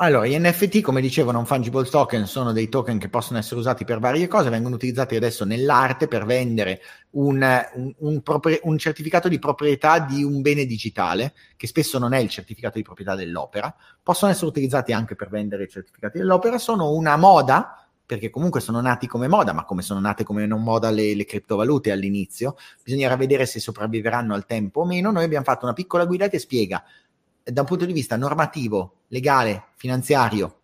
Allora, gli NFT, come dicevo, non fungible token sono dei token che possono essere usati per varie cose, vengono utilizzati adesso nell'arte per vendere un, un, un, propri- un, certificato di proprietà di un bene digitale, che spesso non è il certificato di proprietà dell'opera, possono essere utilizzati anche per vendere i certificati dell'opera, sono una moda, perché comunque sono nati come moda, ma come sono nate come non moda le, le criptovalute all'inizio, bisognerà vedere se sopravviveranno al tempo o meno. Noi abbiamo fatto una piccola guida che spiega da un punto di vista normativo, legale, finanziario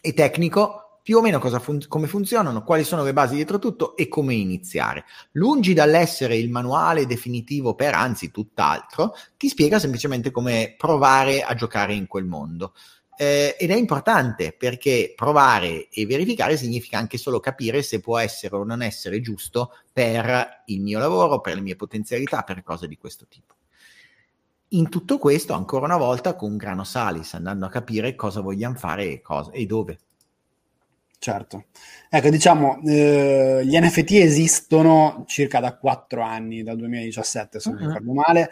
e tecnico, più o meno fun- come funzionano, quali sono le basi dietro tutto e come iniziare. Lungi dall'essere il manuale definitivo per, anzi tutt'altro, ti spiega semplicemente come provare a giocare in quel mondo. Eh, ed è importante perché provare e verificare significa anche solo capire se può essere o non essere giusto per il mio lavoro, per le mie potenzialità, per cose di questo tipo. In tutto questo, ancora una volta, con grano salis, andando a capire cosa vogliamo fare e, cosa, e dove. Certo. Ecco, diciamo, eh, gli NFT esistono circa da quattro anni, dal 2017 se non uh-huh. ricordo male.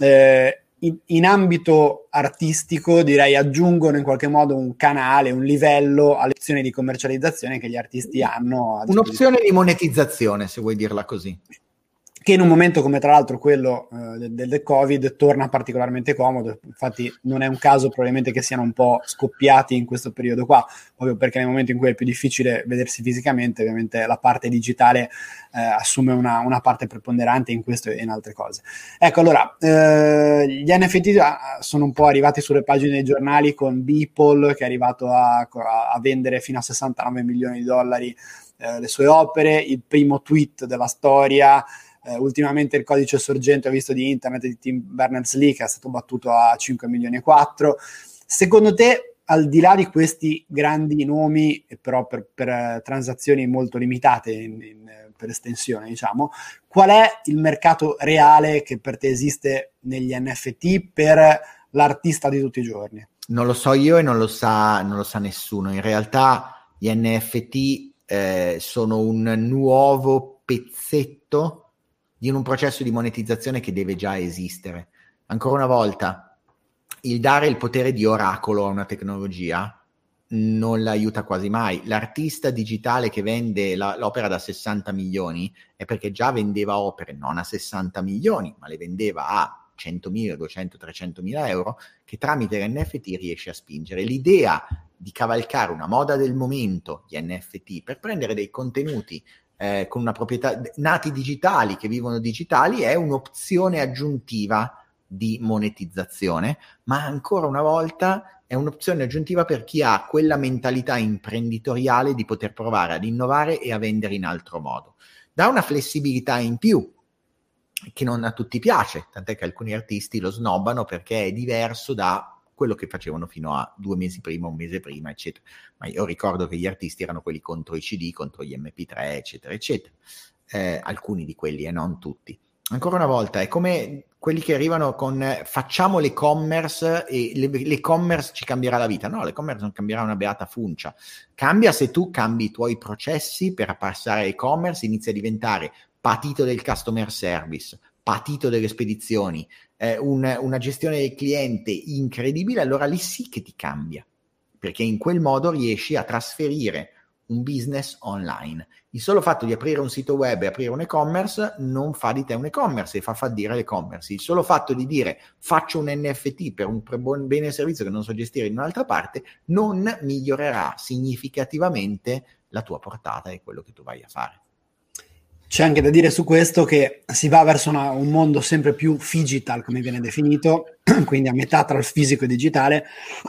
Eh, in, in, ambito artistico, direi, aggiungono in qualche modo un canale, un livello alle opzioni di commercializzazione che gli artisti hanno. Un'opzione di monetizzazione, se vuoi dirla così che in un momento come tra l'altro quello eh, del, del, Covid torna particolarmente comodo, infatti non è un caso probabilmente che siano un po' scoppiati in questo periodo qua, proprio perché nel momento in cui è più difficile vedersi fisicamente, ovviamente la parte digitale eh, assume una, una, parte preponderante in questo e in altre cose. Ecco, allora, eh, gli NFT ah, sono un po' arrivati sulle pagine dei giornali con Beeple che è arrivato a, a vendere fino a 69 milioni di dollari eh, le sue opere, il primo tweet della storia eh, ultimamente il codice sorgente ho visto di internet di Tim Berners-Lee che è stato battuto a 5 milioni e 4. Secondo te, al di là di questi grandi nomi, però per, per uh, transazioni molto limitate in, in, per estensione, diciamo, qual è il mercato reale che per te esiste negli NFT per l'artista di tutti i giorni? Non lo so io e non lo sa, non lo sa nessuno. In realtà gli NFT eh, sono un nuovo pezzetto di un processo di monetizzazione che deve già esistere. Ancora una volta, il dare il potere di oracolo a una tecnologia non l'aiuta quasi mai. L'artista digitale che vende la, l'opera da 60 milioni è perché già vendeva opere non a 60 milioni, ma le vendeva a 100.000, 200, 300 mila euro che tramite l'NFT riesce a spingere. L'idea di cavalcare una moda del momento, gli NFT, per prendere dei contenuti eh, con una proprietà nati digitali che vivono digitali è un'opzione aggiuntiva di monetizzazione, ma ancora una volta è un'opzione aggiuntiva per chi ha quella mentalità imprenditoriale di poter provare ad innovare e a vendere in altro modo. Dà una flessibilità in più che non a tutti piace, tant'è che alcuni artisti lo snobbano perché è diverso da quello che facevano fino a due mesi prima, un mese prima, eccetera. Ma io ricordo che gli artisti erano quelli contro i CD, contro gli MP3, eccetera, eccetera. Eh, alcuni di quelli e non tutti. Ancora una volta, è come quelli che arrivano con eh, facciamo l'e-commerce e le, l'e-commerce ci cambierà la vita. No, l'e-commerce non cambierà una beata funcia. Cambia se tu cambi i tuoi processi per passare e-commerce, inizia a diventare patito del customer service, patito delle spedizioni, eh, un, una gestione del cliente incredibile, allora lì sì che ti cambia, perché in quel modo riesci a trasferire un business online. Il solo fatto di aprire un sito web e aprire un e-commerce non fa di te un e-commerce e fa fallire l'e-commerce. Il solo fatto di dire faccio un NFT per un bene servizio che non so gestire in un'altra parte non migliorerà significativamente la tua portata e quello che tu vai a fare. C'è anche da dire su questo che si va verso una, un mondo sempre più digital, come viene definito, quindi a metà tra il fisico e il digitale,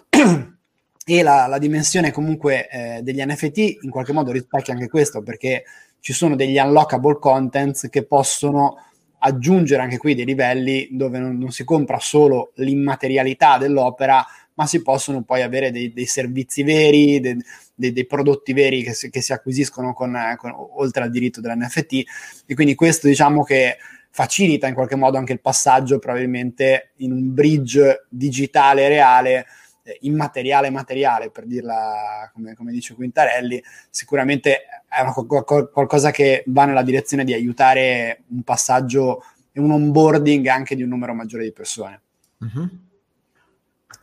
e la, la dimensione comunque eh, degli NFT in qualche modo rispecchia anche questo, perché ci sono degli unlockable contents che possono aggiungere anche qui dei livelli dove non, non si compra solo l'immaterialità dell'opera, ma si possono poi avere dei, dei servizi veri, dei, dei, dei, prodotti veri che si, che si acquisiscono con, con, oltre al diritto dell'NFT. E quindi questo diciamo che facilita in qualche modo anche il passaggio probabilmente in un bridge digitale reale eh, immateriale materiale, per dirla come, come, dice Quintarelli, sicuramente è una, qualcosa che va nella direzione di aiutare un passaggio e un onboarding anche di un numero maggiore di persone. Mm-hmm.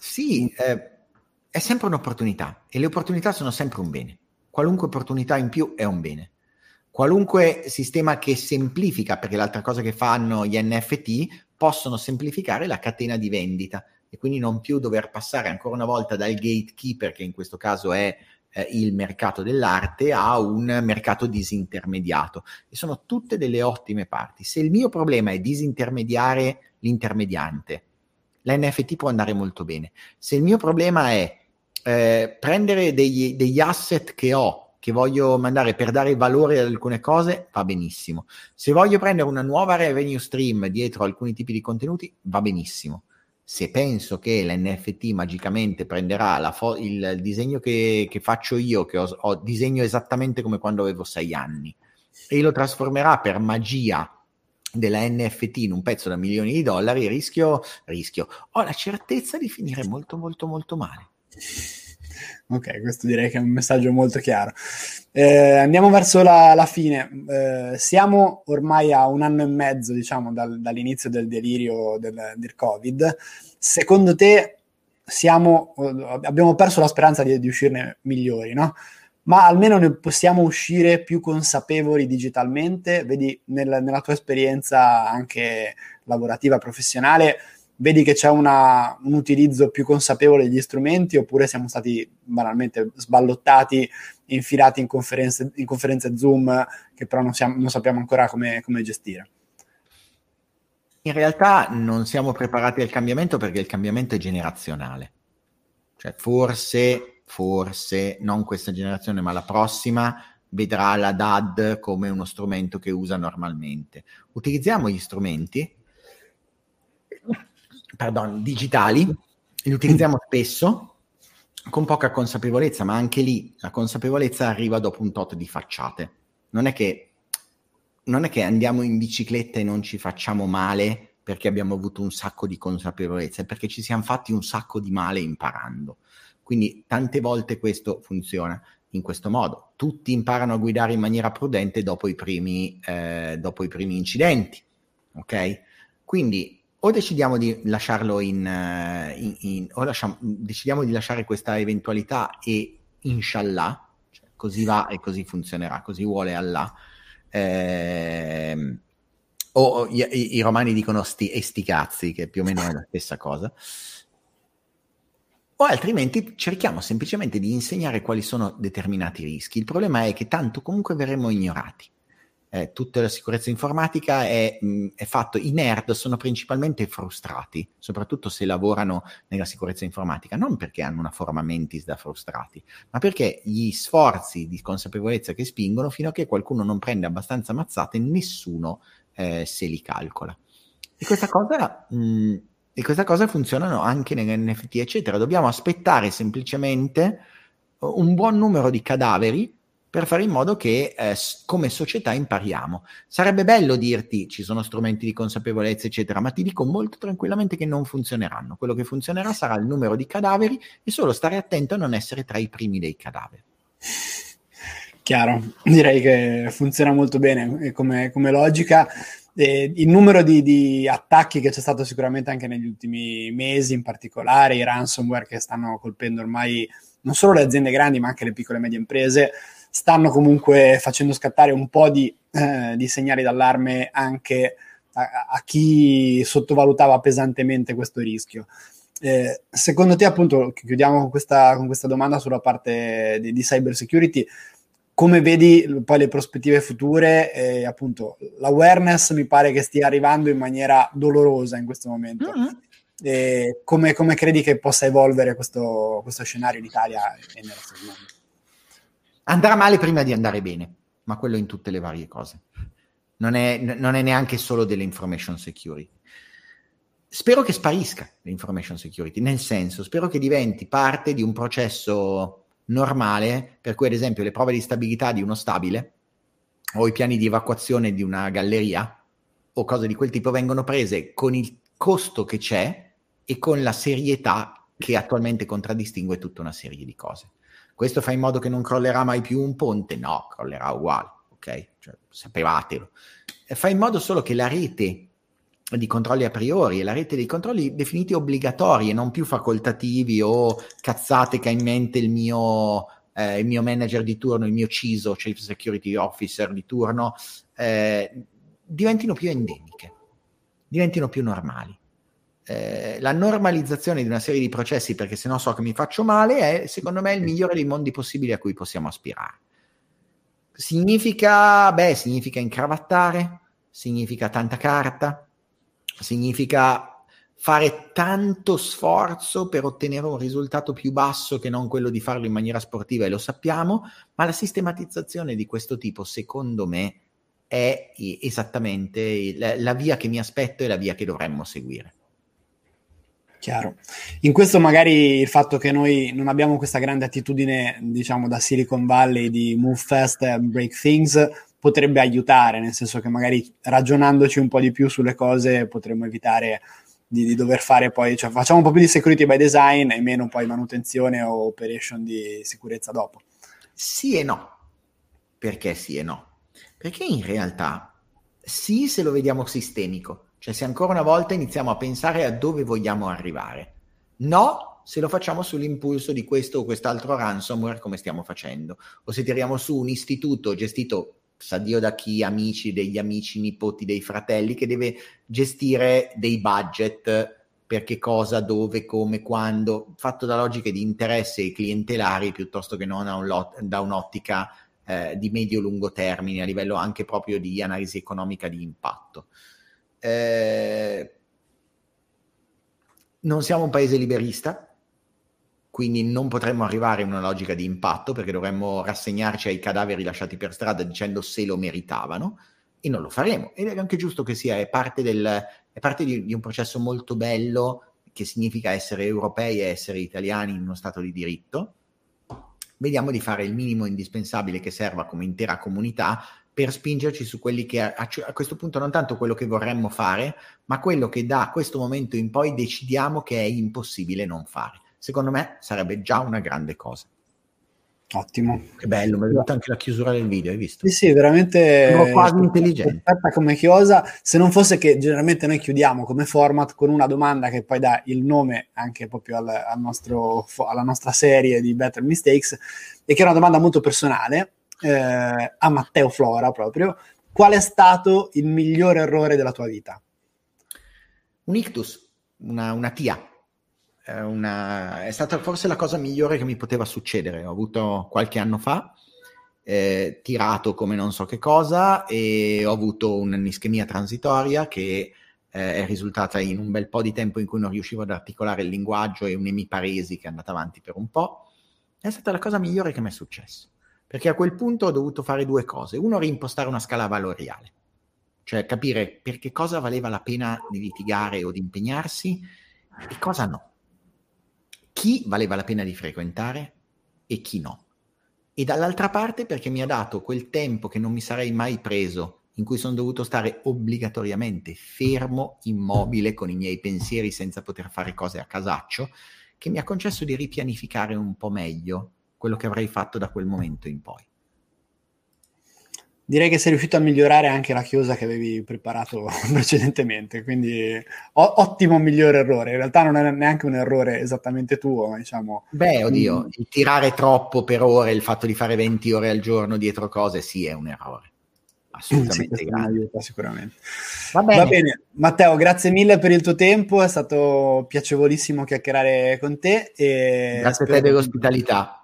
Sì, eh, è sempre un'opportunità e le opportunità sono sempre un bene. Qualunque opportunità in più è un bene. Qualunque sistema che semplifica, perché l'altra cosa che fanno gli NFT, possono semplificare la catena di vendita e quindi non più dover passare ancora una volta dal gatekeeper, che in questo caso è eh, il mercato dell'arte, a un mercato disintermediato. E sono tutte delle ottime parti. Se il mio problema è disintermediare l'intermediante, l'NFT può andare molto bene. Se il mio problema è eh, prendere degli, degli asset che ho, che voglio mandare per dare valore ad alcune cose, va benissimo. Se voglio prendere una nuova revenue stream dietro alcuni tipi di contenuti, va benissimo. se penso che l'NFT magicamente prenderà fo- il disegno che, che, faccio io, che ho, ho, disegno esattamente come quando avevo sei anni, e lo trasformerà per magia della NFT in un pezzo da milioni di dollari, rischio, rischio, ho la certezza di finire molto molto molto male. Ok, questo direi che è un messaggio molto chiaro. Eh, andiamo verso la, la fine. Eh, siamo ormai a un anno e mezzo, diciamo, dal, dall'inizio del delirio del, del, Covid. Secondo te siamo, abbiamo perso la speranza di, di uscirne migliori, no? Ma almeno ne possiamo uscire più consapevoli digitalmente. Vedi, nel, nella tua esperienza anche lavorativa, professionale, vedi che c'è una, un utilizzo più consapevole degli strumenti oppure siamo stati banalmente sballottati, infilati in conferenze, in conferenze Zoom che però non, siamo, non sappiamo ancora come, come gestire? In realtà non siamo preparati al cambiamento perché il cambiamento è generazionale. Cioè forse, forse, non questa generazione ma la prossima, vedrà la DAD come uno strumento che usa normalmente. Utilizziamo gli strumenti pardon, digitali, li utilizziamo spesso con poca consapevolezza, ma anche lì la consapevolezza arriva dopo un tot di facciate. Non è che, non è che andiamo in bicicletta e non ci facciamo male perché abbiamo avuto un sacco di consapevolezza, è perché ci siamo fatti un sacco di male imparando. Quindi tante volte questo funziona in questo modo. Tutti imparano a guidare in maniera prudente dopo i primi, eh, dopo i primi incidenti. Ok? Quindi o decidiamo di lasciarlo in, uh, in, in o lasciamo, decidiamo di lasciare questa eventualità e inshallah, cioè così va e così funzionerà, così vuole Allah. Eh, o i, i, romani dicono sti, e sti cazzi, che più o meno è la stessa cosa. O altrimenti cerchiamo semplicemente di insegnare quali sono determinati rischi. Il problema è che tanto comunque verremo ignorati eh, tutta la sicurezza informatica è, mh, è, fatto, i nerd sono principalmente frustrati, soprattutto se lavorano nella sicurezza informatica, non perché hanno una forma mentis da frustrati, ma perché gli sforzi di consapevolezza che spingono fino a che qualcuno non prende abbastanza mazzate, nessuno eh, se li calcola. E questa cosa... Mh, e questa cosa funzionano anche nell'NFT, eccetera. Dobbiamo aspettare semplicemente un buon numero di cadaveri per fare in modo che eh, come società impariamo. Sarebbe bello dirti ci sono strumenti di consapevolezza, eccetera, ma ti dico molto tranquillamente che non funzioneranno. Quello che funzionerà sarà il numero di cadaveri e solo stare attento a non essere tra i primi dei cadaveri. Chiaro, direi che funziona molto bene eh, come, come logica. Eh, il numero di, di, attacchi che c'è stato sicuramente anche negli ultimi mesi, in particolare i ransomware che stanno colpendo ormai non solo le aziende grandi, ma anche le piccole e medie imprese, stanno comunque facendo scattare un po' di, eh, di segnali d'allarme anche a, a, chi sottovalutava pesantemente questo rischio. Eh, secondo te, appunto, chiudiamo con questa, con questa domanda sulla parte di, di cyber security, come vedi poi le prospettive future? Eh, appunto, l'awareness mi pare che stia arrivando in maniera dolorosa in questo momento. Mm-hmm. Eh, come, come, credi che possa evolvere questo, questo scenario in Italia e nel resto del mondo? Andrà male prima di andare bene, ma quello in tutte le varie cose. Non è, non è neanche solo dell'information security. Spero che sparisca l'information security, nel senso, spero che diventi parte di un processo normale, per cui ad esempio le prove di stabilità di uno stabile o i piani di evacuazione di una galleria o cose di quel tipo vengono prese con il costo che c'è e con la serietà che attualmente contraddistingue tutta una serie di cose. Questo fa in modo che non crollerà mai più un ponte? No, crollerà uguale, ok? Cioè, sapevatelo. Fa in modo solo che la rete di controlli a priori e la rete dei controlli definiti obbligatori e non più facoltativi o cazzate che ha in mente il mio, eh, il mio manager di turno, il mio CISO, Chief Security Officer di turno, eh, diventino più endemiche, diventino più normali. Eh, la normalizzazione di una serie di processi perché se no so che mi faccio male è secondo me il migliore dei mondi possibili a cui possiamo aspirare. Significa, beh, significa incravattare, significa tanta carta, significa fare tanto sforzo per ottenere un risultato più basso che non quello di farlo in maniera sportiva e lo sappiamo, ma la sistematizzazione di questo tipo secondo me è esattamente la, la via che mi aspetto e la via che dovremmo seguire. Chiaro. In questo magari il fatto che noi non abbiamo questa grande attitudine, diciamo, da Silicon Valley di move fast and break things potrebbe aiutare, nel senso che magari ragionandoci un po' di più sulle cose potremmo evitare di, di dover fare poi, cioè facciamo un po' più di security by design e meno poi manutenzione o operation di sicurezza dopo. Sì e no. Perché sì e no? Perché in realtà sì se lo vediamo sistemico cioè se ancora una volta iniziamo a pensare a dove vogliamo arrivare. No, se lo facciamo sull'impulso di questo o quest'altro ransomware come stiamo facendo. O se tiriamo su un istituto gestito sa Dio da chi, amici degli amici, nipoti dei fratelli, che deve gestire dei budget per che cosa, dove, come, quando, fatto da logiche di interesse clientelari piuttosto che non un lot, da un'ottica eh, di medio-lungo termine, a livello anche proprio di analisi economica di impatto. Eh, non siamo un paese liberista, quindi non potremmo arrivare in una logica di impatto perché dovremmo rassegnarci ai cadaveri lasciati per strada dicendo se lo meritavano e non lo faremo. Ed è anche giusto che sia, è parte, del, è parte di, di un processo molto bello che significa essere europei e essere italiani in uno Stato di diritto. Vediamo di fare il minimo indispensabile che serva come intera comunità per spingerci su quelli che a, a, questo punto non tanto quello che vorremmo fare, ma quello che da questo momento in poi decidiamo che è impossibile non fare. Secondo me sarebbe già una grande cosa. Ottimo. Che bello, mi è venuta anche la chiusura del video, hai visto? Sì, sì, veramente Sono quasi intelligente. Perfetta come chiosa, se non fosse che generalmente noi chiudiamo come format con una domanda che poi dà il nome anche proprio al, al nostro, alla nostra serie di Better Mistakes e che è una domanda molto personale eh, a Matteo Flora proprio, qual è stato il miglior errore della tua vita? Un ictus, una, una TIA. Una, è stata forse la cosa migliore che mi poteva succedere. Ho avuto qualche anno fa, eh, tirato come non so che cosa, e ho avuto un'ischemia transitoria che eh, è risultata in un bel po' di tempo in cui non riuscivo ad articolare il linguaggio e un'emiparesi che è andata avanti per un po'. È stata la cosa migliore che mi è successo perché a quel punto ho dovuto fare due cose. Uno, reimpostare una scala valoriale, cioè capire per che cosa valeva la pena di litigare o di impegnarsi e cosa no. Chi valeva la pena di frequentare e chi no. E dall'altra parte perché mi ha dato quel tempo che non mi sarei mai preso, in cui sono dovuto stare obbligatoriamente fermo, immobile, con i miei pensieri senza poter fare cose a casaccio, che mi ha concesso di ripianificare un po' meglio quello che avrei fatto da quel momento in poi. Direi che sei riuscito a migliorare anche la chiosa che avevi preparato precedentemente, quindi o- ottimo miglior errore. In realtà non è neanche un errore esattamente tuo, ma diciamo... Beh, oddio, il tirare troppo per ore, il fatto di fare 20 ore al giorno dietro cose, sì, è un errore. Assolutamente sì, aiuta, sicuramente. Va bene. Va bene. Matteo, grazie mille per il tuo tempo, è stato piacevolissimo chiacchierare con te. Grazie a te dell'ospitalità.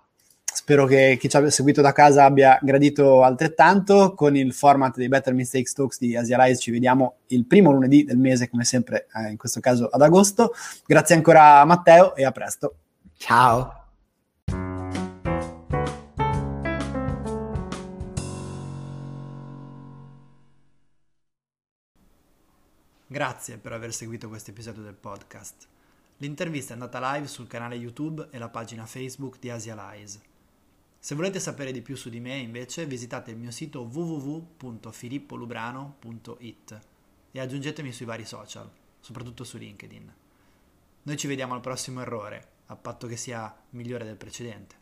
Spero che chi ci abbia seguito da casa abbia gradito altrettanto. Con il format dei Better Mistakes Talks di Asialize ci vediamo il primo lunedì del mese, come sempre, eh, in questo caso ad agosto. Grazie ancora a Matteo e a presto. Ciao. Grazie per aver seguito questo episodio del podcast. L'intervista è andata live sul canale YouTube e la pagina Facebook di Asialize. Se volete sapere di più su di me, invece, visitate il mio sito www.filippolubrano.it e aggiungetemi sui vari social, soprattutto su LinkedIn. Noi ci vediamo al prossimo errore, a patto che sia migliore del precedente.